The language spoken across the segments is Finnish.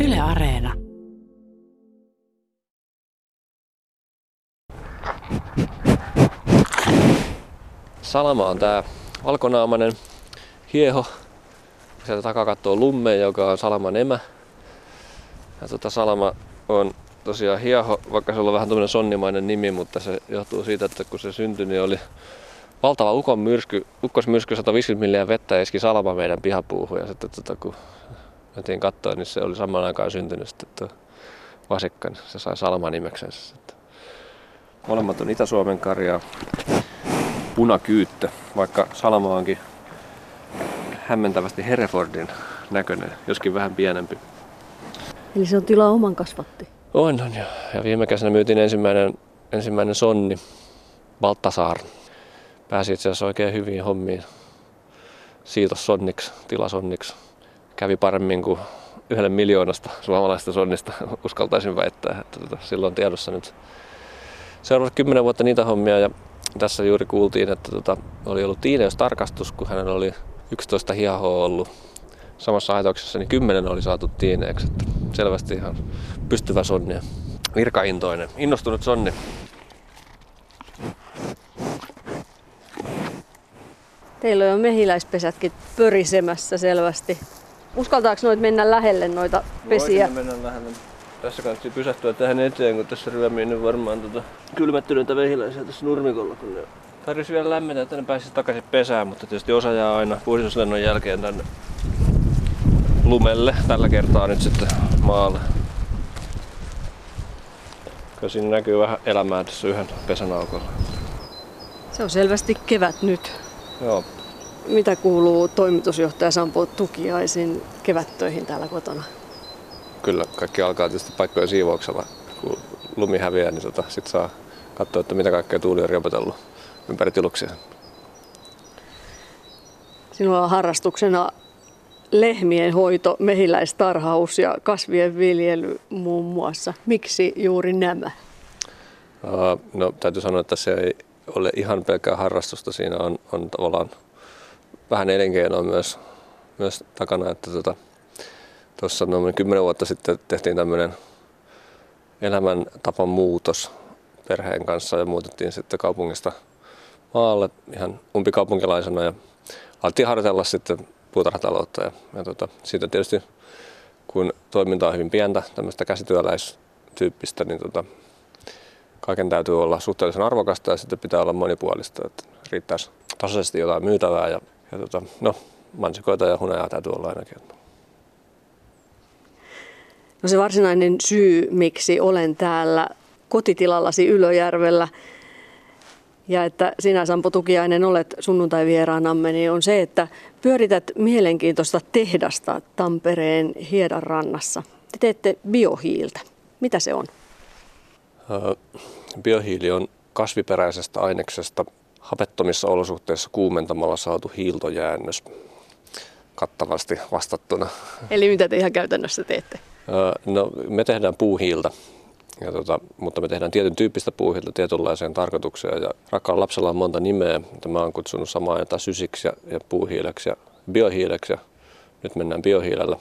Yle Areena. Salama on tää valkonaamainen hieho. Sieltä takaa katsoo lumme, joka on salaman emä. Ja tota salama on tosiaan hieho, vaikka se on vähän tämmöinen sonnimainen nimi, mutta se johtuu siitä, että kun se syntyi, niin oli valtava ukon myrsky, ukkosmyrsky 150 milliä vettä eski salama meidän pihapuuhun. Ja sitten tota, kun mentiin katsoa, niin se oli samaan aikaan syntynyt sitten tuo vasikka, niin se sai salama nimeksensä sitten. Molemmat on Itä-Suomen karjaa punakyyttö, vaikka salama onkin hämmentävästi Herefordin näköinen, joskin vähän pienempi. Eli se on tilaa oman kasvatti. On, on jo. Ja viime kesänä myytiin ensimmäinen, ensimmäinen sonni, Baltasar. Pääsi itse asiassa oikein hyviin hommiin. Siitos sonniksi, tilasonniksi. Kävi paremmin kuin yhdelle miljoonasta suomalaista sonnista, uskaltaisin väittää. Että tota, silloin tiedossa nyt seuraavat kymmenen vuotta niitä hommia ja tässä juuri kuultiin, että tota, oli ollut tiineystarkastus, kun hänellä oli 11 hiahoa ollut samassa aitoksessa, niin 10 oli saatu tiineeksi. Että selvästi ihan pystyvä sonni virkaintoinen, innostunut sonni. Teillä on mehiläispesätkin pörisemässä selvästi. Uskaltaako noit mennä lähelle noita pesiä? mennä lähelle. Tässä kannattaa pysähtyä tähän eteen, kun tässä ryömii nyt varmaan tota kylmättyneitä vehiläisiä tässä nurmikolla. Kun ne Tarvitsisi vielä lämmetä, että ne pääsisi takaisin pesään, mutta tietysti osa jää aina puhdistuslennon jälkeen tänne lumelle. Tällä kertaa nyt sitten maalle. Kyllä siinä näkyy vähän elämää tässä yhden pesänaukolla. Se on selvästi kevät nyt. Joo, Mitä kuuluu toimitusjohtaja Sampo Tukiaisin kevättöihin täällä kotona? kyllä kaikki alkaa tietysti paikkojen siivouksella. Kun lumi häviää, niin tota, sit saa katsoa, että mitä kaikkea tuuli on riepotellut ympäri tiluksia. Sinulla on harrastuksena lehmien hoito, mehiläistarhaus ja kasvien viljely muun muassa. Miksi juuri nämä? No täytyy sanoa, että se ei ole ihan pelkkää harrastusta. Siinä on, on tavallaan vähän elinkeinoa myös, myös takana. Että tota, tuossa noin 10 vuotta sitten tehtiin tämmöinen elämäntapan muutos perheen kanssa ja muutettiin sitten kaupungista maalle ihan umpikaupunkilaisena ja alettiin harjoitella sitten puutarhataloutta ja, ja tota, siitä tietysti kun toiminta on hyvin pientä, tämmöistä käsityöläistyyppistä, niin tota, kaiken täytyy olla suhteellisen arvokasta ja sitten pitää olla monipuolista, että riittäisi tasaisesti jotain myytävää ja, ja tota, no, mansikoita ja hunajaa täytyy olla ainakin. No se varsinainen syy, miksi olen täällä kotitilallasi Ylöjärvellä ja että sinä Sampo Tukiainen olet sunnuntai-vieraanamme, niin on se, että pyörität mielenkiintoista tehdasta Tampereen Hiedan rannassa. Te teette biohiiltä. Mitä se on? Biohiili on kasviperäisestä aineksesta hapettomissa olosuhteissa kuumentamalla saatu hiiltojäännös kattavasti vastattuna. Eli mitä te ihan käytännössä teette? No, me tehdään puuhiiltä, ja tota, mutta me tehdään tietyn tyyppistä puuhiiltä tietynlaiseen tarkoitukseen. Ja rakkaalla lapsella on monta nimeä. Mä oon kutsunut samaa jotain sysiksi ja, ja puuhiileksi ja biohiileksi. Ja nyt mennään biohiilellä.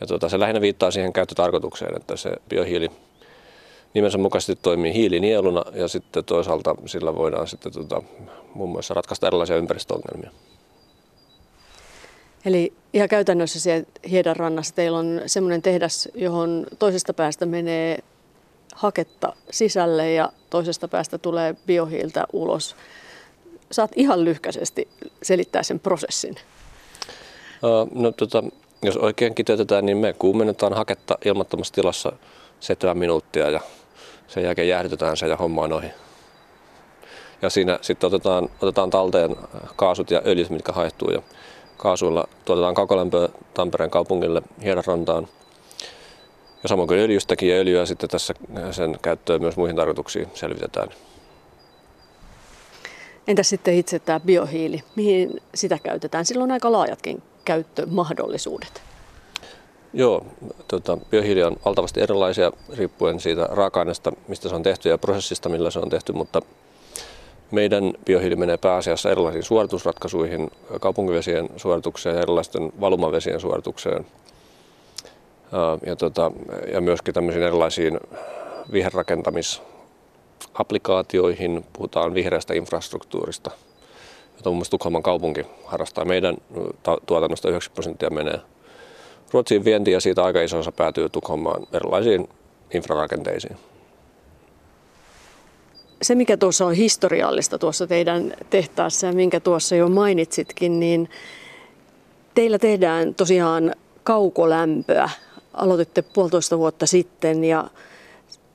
Ja tota, se lähinnä viittaa siihen käyttötarkoitukseen, että se biohiili nimensä mukaisesti toimii hiilinieluna ja sitten toisaalta sillä voidaan sitten tota, muun muassa ratkaista erilaisia ympäristöongelmia. Eli ihan käytännössä siellä Hiedan rannassa teillä on semmoinen tehdas, johon toisesta päästä menee haketta sisälle ja toisesta päästä tulee biohiiltä ulos. Saat ihan lyhkäisesti selittää sen prosessin. No, tota, jos oikein kiteytetään, niin me kuumennetaan haketta ilmattomassa tilassa 7 minuuttia ja sen jälkeen jäähdytetään se ja homma on ohi. Ja siinä sitten otetaan, otetaan talteen kaasut ja öljyt, mitkä haehtuu ja kaasuilla tuotetaan kaukolämpöä Tampereen kaupungille Hiedanrantaan. Ja samoin kuin öljystäkin ja öljyä sitten tässä sen käyttöön myös muihin tarkoituksiin selvitetään. Entäs sitten itse tämä biohiili? Mihin sitä käytetään? Sillä on aika laajatkin käyttömahdollisuudet. Joo, tota, biohiili on valtavasti erilaisia riippuen siitä raaka-aineesta, mistä se on tehty ja prosessista, millä se on tehty, mutta meidän biohiili menee pääasiassa erilaisiin suoritusratkaisuihin, kaupunkivesien suoritukseen ja erilaisten valumavesien suoritukseen. Ja, tota, ja myöskin tämmöisiin erilaisiin viherrakentamisapplikaatioihin, puhutaan vihreästä infrastruktuurista, jota muun muassa Tukholman kaupunki harrastaa. Meidän tuotannosta 90 prosenttia menee Ruotsiin vienti ja siitä aika iso osa päätyy Tukholmaan erilaisiin infrarakenteisiin. Se, mikä tuossa on historiallista tuossa teidän tehtaassa ja minkä tuossa jo mainitsitkin, niin teillä tehdään tosiaan kaukolämpöä. Aloititte puolitoista vuotta sitten ja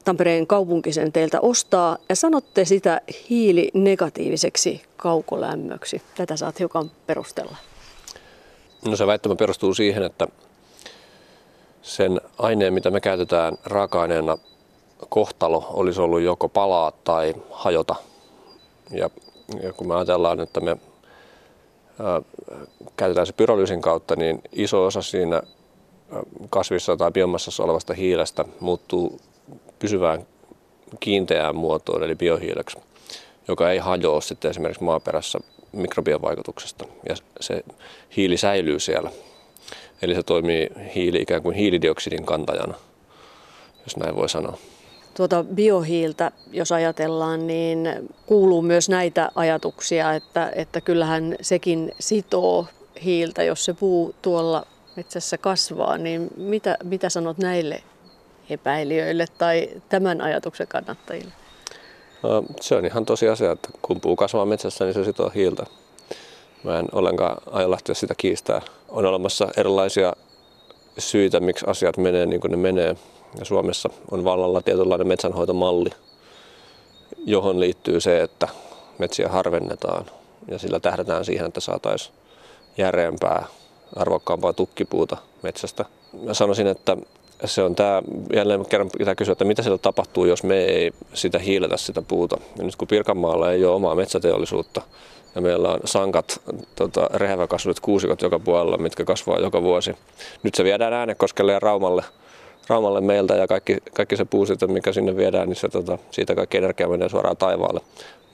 Tampereen kaupunki sen teiltä ostaa ja sanotte sitä hiilinegatiiviseksi kaukolämmöksi. Tätä saat hiukan perustella. No se väittämä perustuu siihen, että sen aineen, mitä me käytetään raaka-aineena kohtalo olisi ollut joko palaa tai hajota. Ja, ja kun me ajatellaan, että me ää, käytetään se pyrolyysin kautta, niin iso osa siinä kasvissa tai biomassassa olevasta hiilestä muuttuu pysyvään kiinteään muotoon, eli biohiileksi, joka ei hajoa sitten esimerkiksi maaperässä mikrobien vaikutuksesta. Ja se hiili säilyy siellä. Eli se toimii hiili ikään kuin hiilidioksidin kantajana, jos näin voi sanoa. Tuota biohiiltä, jos ajatellaan, niin kuuluu myös näitä ajatuksia, että, että kyllähän sekin sitoo hiiltä, jos se puu tuolla metsässä kasvaa. Niin mitä, mitä sanot näille epäilijöille tai tämän ajatuksen kannattajille? Se on ihan tosiasia, että kun puu kasvaa metsässä, niin se sitoo hiiltä. Mä en ollenkaan aio lähteä sitä kiistää. On olemassa erilaisia syitä, miksi asiat menee niin kuin ne menee. Ja Suomessa on vallalla tietynlainen metsänhoitomalli, johon liittyy se, että metsiä harvennetaan ja sillä tähdätään siihen, että saataisiin järeämpää, arvokkaampaa tukkipuuta metsästä. Mä sanoisin, että se on tämä, jälleen kerran pitää kysyä, että mitä siellä tapahtuu, jos me ei sitä hiiletä sitä puuta. Ja nyt kun Pirkanmaalla ei ole omaa metsäteollisuutta, ja meillä on sankat, tota, rehäväkasvut, kuusikot joka puolella, mitkä kasvaa joka vuosi. Nyt se viedään Äänekoskelle ja Raumalle, Raumalle meiltä ja kaikki, kaikki se puu, mikä sinne viedään, niin se, tota, siitä kaikki energia menee suoraan taivaalle.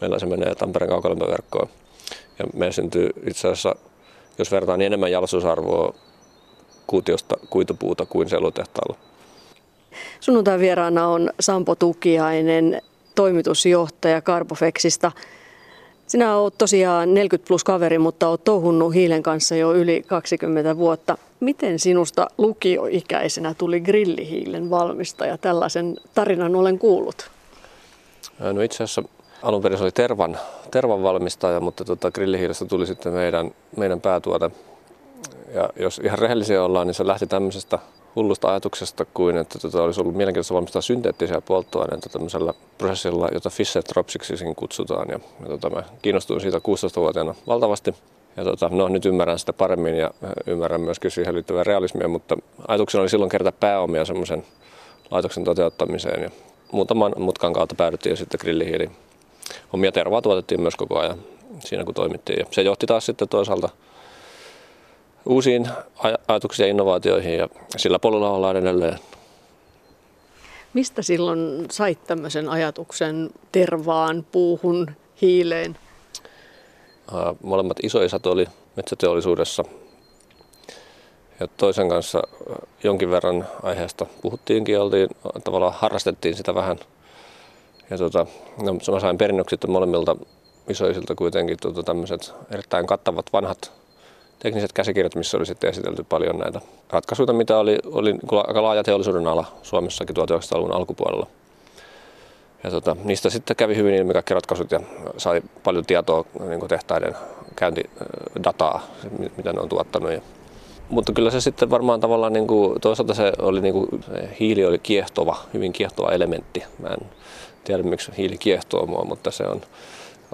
Meillä se menee Tampereen kaukolämpöverkkoon. Ja me syntyy itse asiassa, jos vertaan, niin enemmän jalostusarvoa kuutiosta kuitupuuta kuin sellutehtaalla. Sunnuntai vieraana on Sampo Tukiainen, toimitusjohtaja Carbofexista. Sinä olet tosiaan 40 plus kaveri, mutta olet touhunnut hiilen kanssa jo yli 20 vuotta. Miten sinusta lukioikäisenä tuli grillihiilen valmistaja? Tällaisen tarinan olen kuullut. No itse asiassa alun perin se oli tervan, tervan valmistaja, mutta tota, grillihiilestä tuli sitten meidän, meidän päätuote. Ja jos ihan rehellisiä ollaan, niin se lähti tämmöisestä hullusta ajatuksesta kuin, että tota, olisi ollut mielenkiintoista valmistaa synteettisiä polttoaineita tämmöisellä prosessilla, jota Fischer Tropsiksi kutsutaan. Ja, ja tota, mä kiinnostuin siitä 16-vuotiaana valtavasti. Ja tota, no, nyt ymmärrän sitä paremmin ja ymmärrän myöskin siihen liittyvää realismia, mutta ajatuksena oli silloin kerätä pääomia semmoisen laitoksen toteuttamiseen. Ja muutaman mutkan kautta päädyttiin sitten grillihiili. Omia tervaa tuotettiin myös koko ajan siinä kun toimittiin. Ja se johti taas sitten toisaalta uusiin ajatuksiin ja innovaatioihin ja sillä polulla ollaan edelleen. Mistä silloin sait tämmöisen ajatuksen tervaan, puuhun, hiileen? Molemmat isoisät oli metsäteollisuudessa ja toisen kanssa jonkin verran aiheesta puhuttiinkin, oltiin, tavallaan harrastettiin sitä vähän. Ja tota, no, mä sain perinnöksi molemmilta isoisilta kuitenkin tota, tämmöiset erittäin kattavat vanhat tekniset käsikirjat, missä oli sitten esitelty paljon näitä ratkaisuja, mitä oli, oli aika laaja teollisuuden ala Suomessakin 1900-luvun alkupuolella. Ja tota, niistä sitten kävi hyvin ilmi kaikki ratkaisut ja sai paljon tietoa niin tehtaiden käyntidataa, mitä ne on tuottanut. Ja, mutta kyllä se sitten varmaan tavallaan, niin kuin, toisaalta se, oli, niin kuin, se hiili oli kiehtova, hyvin kiehtova elementti. Mä en tiedä miksi hiili kiehtoo mua, mutta se on,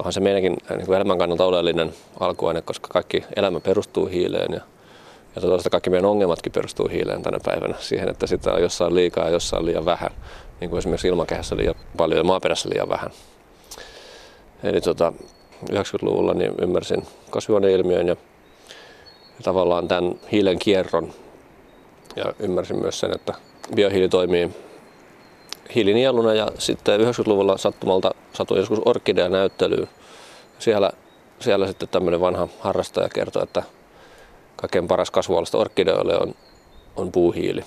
onhan se meidänkin äh, niin kuin elämän kannalta oleellinen alkuaine, koska kaikki elämä perustuu hiileen ja, ja toisaalta kaikki meidän ongelmatkin perustuu hiileen tänä päivänä. Siihen, että sitä on jossain liikaa ja jossain liian vähän, niin kuin esimerkiksi ilmakehässä liian paljon ja maaperässä liian vähän. Eli tota, 90-luvulla niin ymmärsin kasvihuoneilmiön ja, ja tavallaan tämän hiilen kierron. Ja ymmärsin myös sen, että biohiili toimii hiilinieluna ja sitten 90-luvulla sattumalta satuin joskus orkidea näyttelyyn. Siellä, siellä sitten tämmöinen vanha harrastaja kertoi, että kaikkein paras kasvualusta orkideoille on, on puuhiili.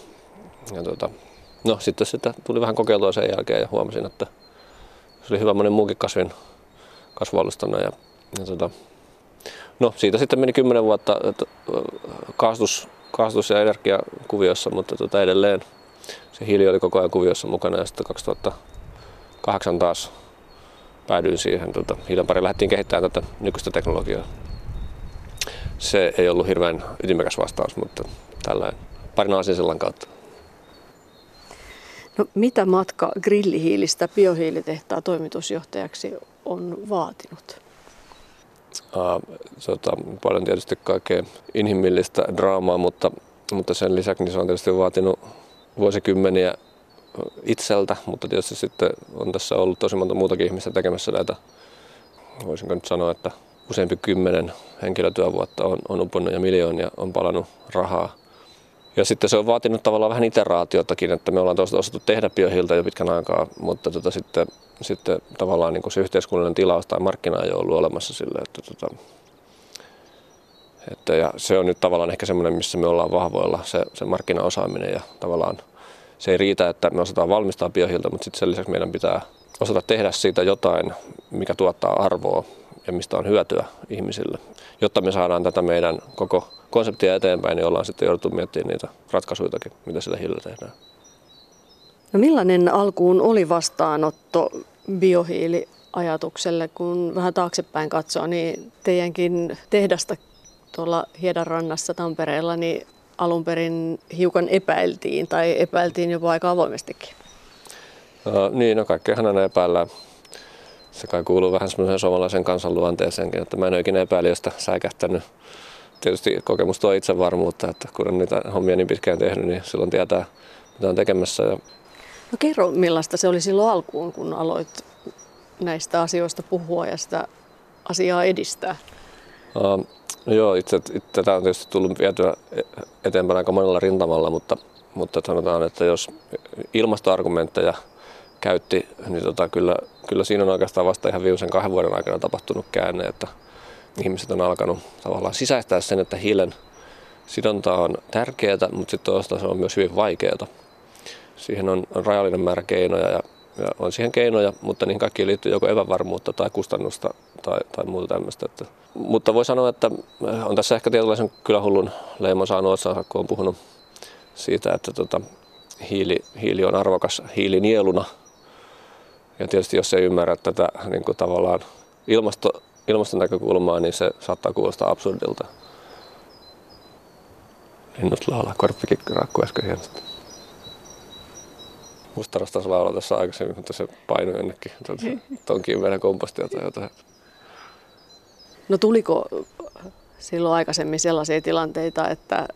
ja tota, no sitten, sitten tuli vähän kokeiltua sen jälkeen ja huomasin, että se oli hyvä monen muukin kasvin kasvualustana. Ja, ja tota, no siitä sitten meni kymmenen vuotta että, kaastus, kaastus- ja energiakuviossa, mutta tota, edelleen se hiili oli koko ajan kuviossa mukana ja sitten 2008 taas päädyin siihen. Tota, hiilen pari lähdettiin kehittämään tätä nykyistä teknologiaa. Se ei ollut hirveän ytimekäs vastaus, mutta tällainen parin aasisillan kautta. No, mitä matka grillihiilistä biohiilitehtaan toimitusjohtajaksi on vaatinut? Uh, tota, paljon tietysti kaikkea inhimillistä draamaa, mutta, mutta sen lisäksi niin se on tietysti vaatinut vuosikymmeniä itseltä, mutta tietysti sitten on tässä ollut tosi monta muutakin ihmistä tekemässä näitä, voisinko nyt sanoa, että useampi kymmenen henkilötyövuotta on, on uponnut ja miljoonia on palannut rahaa. Ja sitten se on vaatinut tavallaan vähän iteraatiotakin, että me ollaan tuosta osattu tehdä biohiiltä jo pitkän aikaa, mutta tota sitten, sitten tavallaan niin kuin se yhteiskunnallinen tilaus tai markkina ei ole ollut olemassa sille, että, tota, että ja se on nyt tavallaan ehkä semmoinen, missä me ollaan vahvoilla, se, se markkinaosaaminen ja tavallaan se ei riitä, että me osataan valmistaa biohiiltä, mutta sitten sen lisäksi meidän pitää osata tehdä siitä jotain, mikä tuottaa arvoa ja mistä on hyötyä ihmisille. Jotta me saadaan tätä meidän koko konseptia eteenpäin, niin ollaan sitten jouduttu miettimään niitä ratkaisuitakin, mitä sillä hiilillä tehdään. No millainen alkuun oli vastaanotto biohiiliajatukselle, kun vähän taaksepäin katsoo, niin teidänkin tehdasta tuolla Hiedanrannassa Tampereella, niin alun perin hiukan epäiltiin tai epäiltiin jopa aika avoimestikin? No, niin, no kaikkeahan aina epäillään. Se kai kuuluu vähän semmoisen suomalaisen kansanluonteeseenkin, että mä en ole ikinä epäilijöstä säikähtänyt. Tietysti kokemus tuo itsevarmuutta, että kun on niitä hommia niin pitkään tehnyt, niin silloin tietää, mitä on tekemässä. Ja... No kerro, millaista se oli silloin alkuun, kun aloit näistä asioista puhua ja sitä asiaa edistää? Uh, joo, itse, itse tätä on tietysti tullut vietyä eteenpäin aika monella rintamalla, mutta, mutta sanotaan, että jos ilmastoargumentteja käytti, niin tota, kyllä, kyllä siinä on oikeastaan vasta ihan viimeisen kahden vuoden aikana tapahtunut käänne, että ihmiset on alkanut tavallaan sisäistää sen, että hiilen sidonta on tärkeää, mutta sitten toisaalta se on myös hyvin vaikeaa. Siihen on, on rajallinen määrä keinoja ja, ja on siihen keinoja, mutta niihin kaikkiin liittyy joko epävarmuutta tai kustannusta tai, tai muuta tämmöistä. Että, mutta voi sanoa, että on tässä ehkä tietynlaisen kylähullun leimon saanut otsansa, kun on puhunut siitä, että tota, hiili, hiili on arvokas hiilinieluna. Ja tietysti jos ei ymmärrä tätä niin kuin tavallaan ilmasto, ilmaston näkökulmaa, niin se saattaa kuulostaa absurdilta. Linnut laulaa, korppikin rakkuu äsken hienosti. Musta taas laulaa tässä aikaisemmin, mutta se painoi jonnekin tonkin meidän kompostia tai jotain. No tuliko silloin aikaisemmin sellaisia tilanteita, että,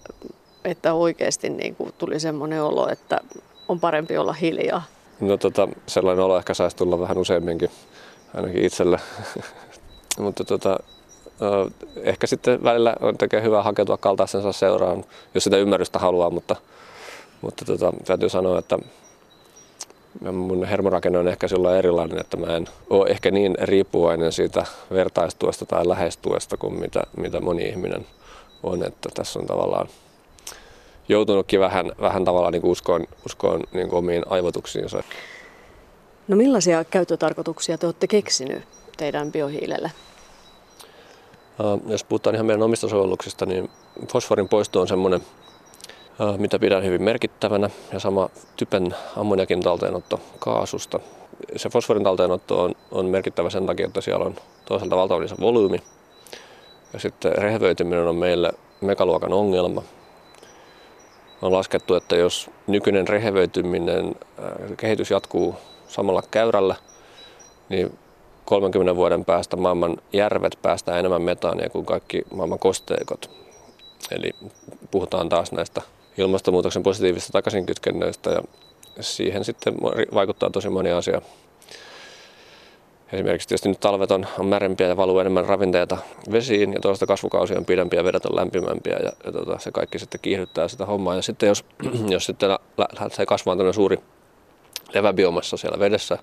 että oikeasti niin kuin tuli semmoinen olo, että on parempi olla hiljaa? No tota, sellainen olo ehkä saisi tulla vähän useamminkin, ainakin itselle. Mutta tota, ehkä sitten välillä on tekee hyvä hakeutua kaltaisensa seuraan, jos sitä ymmärrystä haluaa, mutta, mutta tota, täytyy sanoa, että mun hermorakenne on ehkä sillä erilainen, että mä en ole ehkä niin riippuvainen siitä vertaistuesta tai läheistuesta kuin mitä, mitä moni ihminen on. Että tässä on tavallaan joutunutkin vähän, vähän tavallaan niin uskoon, uskoon niin omiin aivotuksiinsa. No millaisia käyttötarkoituksia te olette keksinyt teidän biohiilelle? Jos puhutaan ihan meidän omista sovelluksista, niin fosforin poisto on semmoinen mitä pidän hyvin merkittävänä, ja sama typen ammoniakin talteenotto kaasusta. Se fosforin talteenotto on, on merkittävä sen takia, että siellä on toisaalta valtavan iso volyymi, ja sitten rehevöityminen on meille megaluokan ongelma. On laskettu, että jos nykyinen rehevöityminen kehitys jatkuu samalla käyrällä, niin 30 vuoden päästä maailman järvet päästää enemmän metaania kuin kaikki maailman kosteikot. Eli puhutaan taas näistä ilmastonmuutoksen positiivisista takaisinkytkennöistä ja siihen sitten vaikuttaa tosi moni asia. Esimerkiksi tietysti nyt talvet on, on märempiä ja valuu enemmän ravinteita vesiin ja toisaalta kasvukausi on pidempiä ja vedet on lämpimämpiä ja, ja tota, se kaikki sitten kiihdyttää sitä hommaa. Ja sitten jos, jos sitten lähtee kasvamaan suuri leväbiomassa siellä vedessä,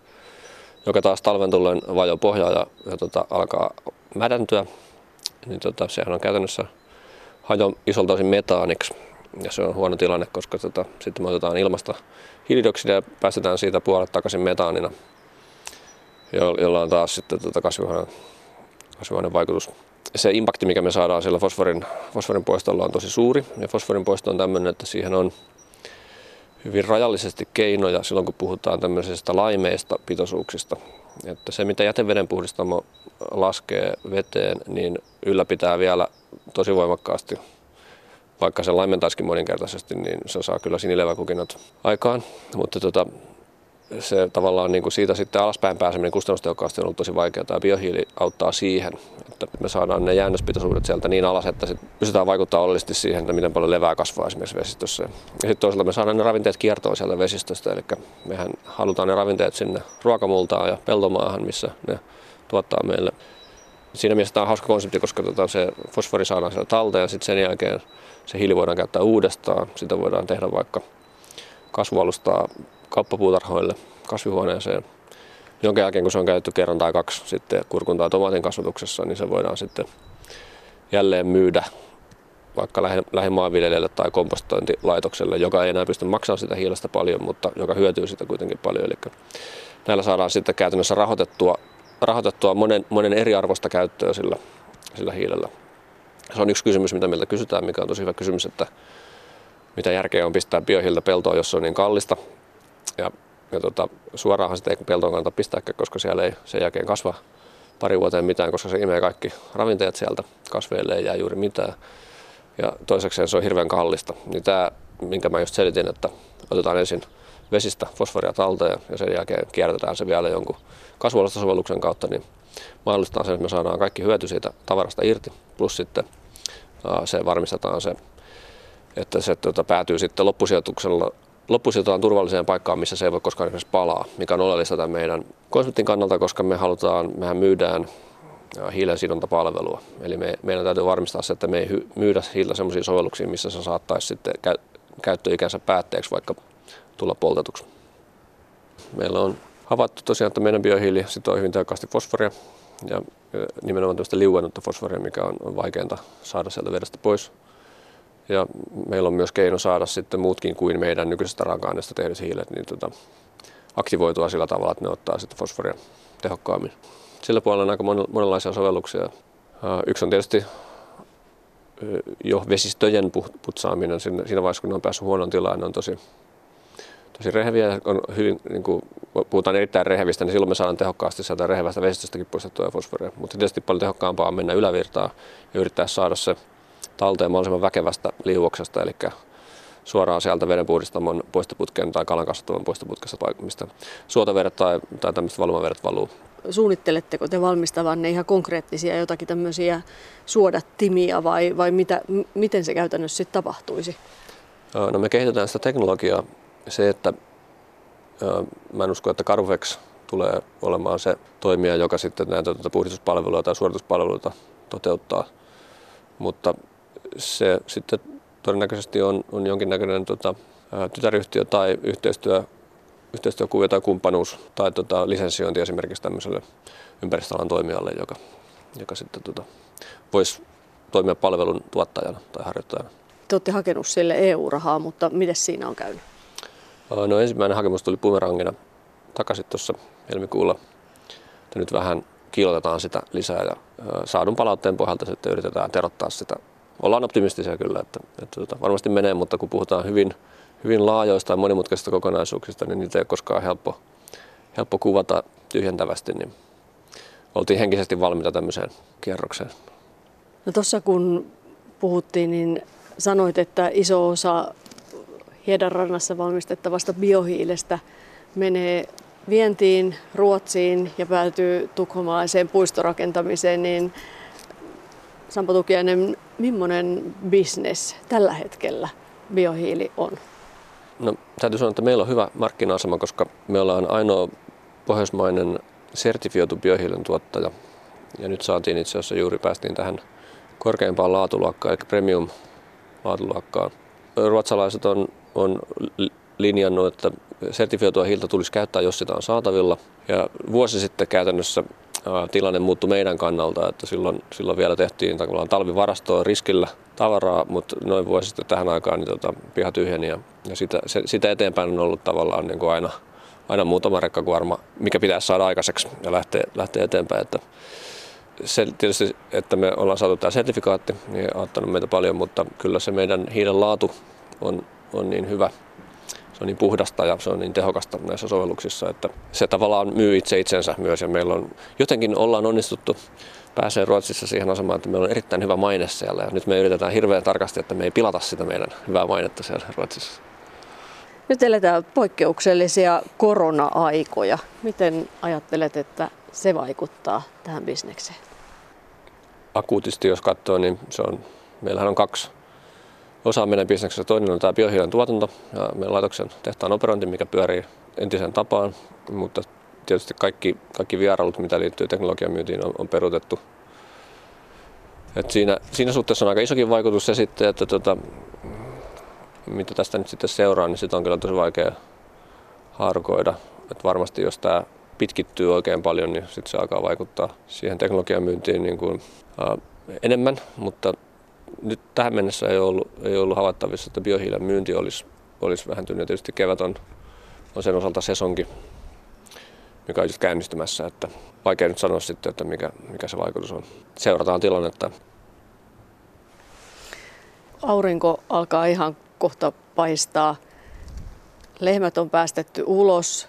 joka taas talven tullen vajo pohjaa ja, ja tota, alkaa mädäntyä, niin tota, sehän on käytännössä hajo isolta osin metaaniksi Ja se on huono tilanne, koska tota, sitten me otetaan ilmasta hiilidioksidia ja päästetään siitä puolet takaisin metaanina, jolla on taas sitten tota kasvihuoneen, kasvihuoneen vaikutus. Se impakti, mikä me saadaan sillä fosforin, fosforin poistolla on tosi suuri. Ja fosforin poisto on tämmöinen, että siihen on hyvin rajallisesti keinoja silloin, kun puhutaan tämmöisistä laimeista pitoisuuksista. Että se, mitä jäteveden puhdistamo laskee veteen, niin ylläpitää vielä tosi voimakkaasti vaikka se laimentaisikin moninkertaisesti, niin se saa kyllä sinileväkukinnat aikaan. Mutta tota, se tavallaan niin kuin siitä sitten alaspäin pääseminen kustannustehokkaasti on ollut tosi vaikeaa. Tämä biohiili auttaa siihen, että me saadaan ne jäännöspitoisuudet sieltä niin alas, että sit pystytään vaikuttaa oleellisesti siihen, että miten paljon levää kasvaa esimerkiksi vesistössä. Ja sitten toisaalta me saadaan ne ravinteet kiertoon sieltä vesistöstä, eli mehän halutaan ne ravinteet sinne ruokamultaan ja peltomaahan, missä ne tuottaa meille. Siinä mielessä tämä on hauska konsepti, koska tota se fosfori saadaan sieltä talteen ja sitten sen jälkeen se hiili voidaan käyttää uudestaan. Sitä voidaan tehdä vaikka kasvualustaa kauppapuutarhoille, kasvihuoneeseen. Jonka jälkeen, kun se on käytetty kerran tai kaksi sitten kurkun tai tomaatin kasvatuksessa, niin se voidaan sitten jälleen myydä vaikka lähimaanviljelijälle tai kompostointilaitokselle, joka ei enää pysty maksamaan sitä hiilestä paljon, mutta joka hyötyy sitä kuitenkin paljon. Eli näillä saadaan sitten käytännössä rahoitettua, rahoitettua monen, monen eriarvoista käyttöä sillä, sillä hiilellä. Se on yksi kysymys, mitä meiltä kysytään, mikä on tosi hyvä kysymys, että mitä järkeä on pistää biohiiltä peltoon, jos se on niin kallista. Ja, ja tota, suoraanhan sitä ei peltoon kannata pistää, koska siellä ei sen jälkeen kasva pari vuoteen mitään, koska se imee kaikki ravinteet sieltä, kasveille ei jää juuri mitään. Ja toisekseen se on hirveän kallista. Niin tämä, minkä mä just selitin, että otetaan ensin vesistä fosforia talteen ja sen jälkeen kierrätetään se vielä jonkun kasvualustasovelluksen kautta, niin mahdollistaa sen, että me saadaan kaikki hyöty siitä tavarasta irti, plus sitten se varmistetaan se, että se tuota, päätyy sitten loppusijoituksella loppusijoitetaan turvalliseen paikkaan, missä se ei voi koskaan esimerkiksi palaa, mikä on oleellista tämän meidän konseptin kannalta, koska me halutaan, mehän myydään hiilen sidontapalvelua. Eli me, meidän täytyy varmistaa se, että me ei myydä hiiltä sellaisiin sovelluksiin, missä se saattaisi sitten käyttöikänsä päätteeksi vaikka tulla poltetuksi. Meillä on havaittu tosiaan, että meidän biohiili sitoo hyvin tehokkaasti fosforia ja nimenomaan tämmöistä liuennutta fosforia, mikä on, vaikeinta saada sieltä vedestä pois. Ja meillä on myös keino saada sitten muutkin kuin meidän nykyisestä raaka-aineesta tehdyt hiilet niin tota, aktivoitua sillä tavalla, että ne ottaa sitten fosforia tehokkaammin. Sillä puolella on aika monenlaisia sovelluksia. Yksi on tietysti jo vesistöjen putsaaminen siinä vaiheessa, kun ne on päässyt huonon tilaan, ne on tosi tosi reheviä, on hyvin, niin kuin, puhutaan erittäin rehevistä, niin silloin me saadaan tehokkaasti sieltä rehevästä vesistöstäkin poistettua fosforia. Mutta tietysti paljon tehokkaampaa on mennä ylävirtaan ja yrittää saada se talteen mahdollisimman väkevästä liuoksesta, eli suoraan sieltä vedenpuhdistamon poistoputken tai kalan kasvattavan poistoputkesta, mistä suotavedet tai, tai tämmöiset valumavedet valuu. Suunnitteletteko te valmistavanne ihan konkreettisia jotakin tämmöisiä suodattimia vai, vai mitä, miten se käytännössä sitten tapahtuisi? No me kehitetään sitä teknologiaa se, että mä en usko, että Carvex tulee olemaan se toimija, joka sitten näitä tuota puhdistuspalveluita tai suorituspalveluita toteuttaa. Mutta se sitten todennäköisesti on, on jonkinnäköinen tota, tytäryhtiö tai yhteistyö, yhteistyökuvio tai kumppanuus tai tota, lisensiointi esimerkiksi tämmöiselle ympäristöalan toimijalle, joka, joka sitten tota, voisi toimia palvelun tuottajana tai harjoittajana. Te olette hakenut sille EU-rahaa, mutta miten siinä on käynyt? No ensimmäinen hakemus tuli bumerangina takaisin tuossa helmikuulla. Ja nyt vähän kiilotetaan sitä lisää ja saadun palautteen pohjalta sitten yritetään terottaa sitä. Ollaan optimistisia kyllä, että, että että varmasti menee, mutta kun puhutaan hyvin, hyvin laajoista ja monimutkaisista kokonaisuuksista, niin niitä ei ole koskaan helppo, helppo kuvata tyhjentävästi, niin oltiin henkisesti valmiita tämmöiseen kierrokseen. No tuossa kun puhuttiin, niin sanoit, että iso osa Hiedanrannassa valmistettavasta biohiilestä menee vientiin Ruotsiin ja päätyy tukholmalaiseen puistorakentamiseen, niin Sampo Tukiainen, millainen bisnes tällä hetkellä biohiili on? No, täytyy sanoa, että meillä on hyvä markkina-asema, koska me ollaan ainoa pohjoismainen sertifioitu biohiilen tuottaja. Ja nyt saatiin itse asiassa juuri päästiin tähän korkeimpaan laatuluokkaan, eli premium laatuluokkaan. Ruotsalaiset on on linjannut, että sertifioitua hiiltä tulisi käyttää, jos sitä on saatavilla. Ja vuosi sitten käytännössä tilanne muuttui meidän kannalta, että silloin, silloin vielä tehtiin talvivarastoa riskillä tavaraa, mutta noin vuosi sitten tähän aikaan niin tota, piha tyhjeni ja, ja sitä, se, sitä eteenpäin on ollut tavallaan niin kuin aina, aina muutama rekkakuorma, mikä pitäisi saada aikaiseksi ja lähteä, lähteä eteenpäin. Että se tietysti, että me ollaan saatu tämä sertifikaatti, niin on auttanut meitä paljon, mutta kyllä se meidän hiilen laatu on, on niin hyvä, se on niin puhdasta ja se on niin tehokasta näissä sovelluksissa, että se tavallaan myy itse itsensä myös ja meillä on jotenkin ollaan onnistuttu pääsee Ruotsissa siihen asemaan, että meillä on erittäin hyvä maine siellä ja nyt me yritetään hirveän tarkasti, että me ei pilata sitä meidän hyvää mainetta siellä Ruotsissa. Nyt eletään poikkeuksellisia korona-aikoja. Miten ajattelet, että se vaikuttaa tähän bisnekseen? Akuutisti jos katsoo, niin se on, meillähän on kaksi osaa meidän bisneksessä. Toinen on tämä biohiilen tuotanto ja meidän laitoksen tehtaan operointi, mikä pyörii entisen tapaan, mutta tietysti kaikki, kaikki vierailut, mitä liittyy teknologian myyntiin, on, on peruutettu. Et siinä, siinä suhteessa on aika isokin vaikutus se sitten, että tota, mitä tästä nyt sitten seuraa, niin sitä on kyllä tosi vaikea harkoida. Et varmasti jos tämä pitkittyy oikein paljon, niin sitten se alkaa vaikuttaa siihen teknologian myyntiin niin kuin, ää, enemmän, mutta nyt tähän mennessä ei ollut, ei ollut havaittavissa, että biohiilen myynti olisi, olisi vähentynyt. Tietysti kevät on, on sen osalta sesonki, mikä on just käynnistymässä, että vaikea nyt sanoa sitten, että mikä, mikä se vaikutus on. Seurataan tilannetta. Aurinko alkaa ihan kohta paistaa. Lehmät on päästetty ulos,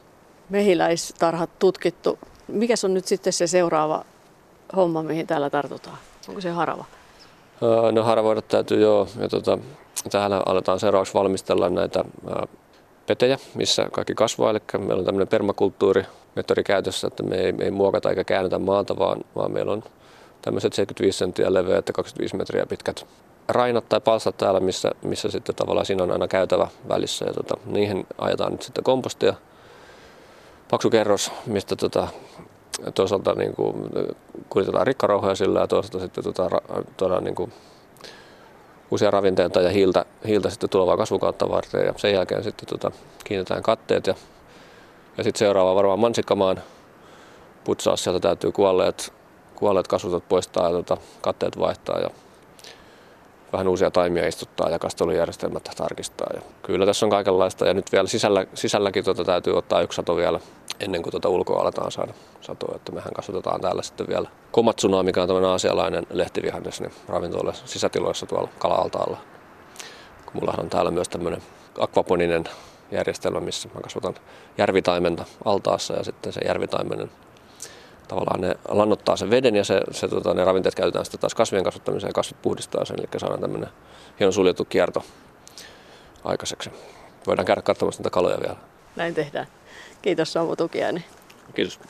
mehiläistarhat tutkittu. Mikäs on nyt sitten se seuraava homma, mihin täällä tartutaan? Onko se harava? No haravoida täytyy joo. Ja tota, täällä aletaan seuraavaksi valmistella näitä petejä, missä kaikki kasvaa. Eli meillä on tämmöinen permakulttuuri metodi käytössä, että me ei, me ei muokata eikä käännetä maata, vaan, vaan meillä on tämmöiset 75 senttiä leveät ja 25 metriä pitkät rainat tai palstat täällä, missä, missä sitten tavallaan siinä on aina käytävä välissä. Ja tota, niihin ajetaan nyt sitten kompostia. Paksu kerros, mistä tota, toisaalta niin kuin, kuljetetaan rikkarauhoja sillä ja toisaalta sitten tota, tuodaan niin kuin, uusia ravinteita ja hiiltä, hiiltä sitten tulevaa kasvukautta varten ja sen jälkeen sitten tota, kiinnitetään katteet ja, ja sitten seuraava varmaan mansikkamaan putsaus, sieltä täytyy kuolleet, kuolleet kasvutot poistaa ja tota, katteet vaihtaa ja vähän uusia taimia istuttaa ja kastelujärjestelmät tarkistaa. Ja kyllä tässä on kaikenlaista ja nyt vielä sisällä, sisälläkin tota täytyy ottaa yksi sato vielä ennen kuin tuota ulkoa aletaan saada satoa. Että mehän kasvatetaan täällä sitten vielä komatsuna, mikä on tämmöinen aasialainen lehtivihannes niin ravintoloissa sisätiloissa tuolla kala-altaalla. Kun mulla on täällä myös tämmöinen akvaponinen järjestelmä, missä mä kasvatan järvitaimenta altaassa ja sitten se järvitaimenen tavallaan ne lannottaa sen veden ja se, se, tota, ne ravinteet käytetään sitten taas kasvien kasvattamiseen ja kasvit puhdistaa sen, eli saadaan tämmöinen hienon suljettu kierto aikaiseksi. Voidaan käydä katsomassa niitä kaloja vielä. Näin tehdään. Kiitos Samu Tukiainen. Kiitos.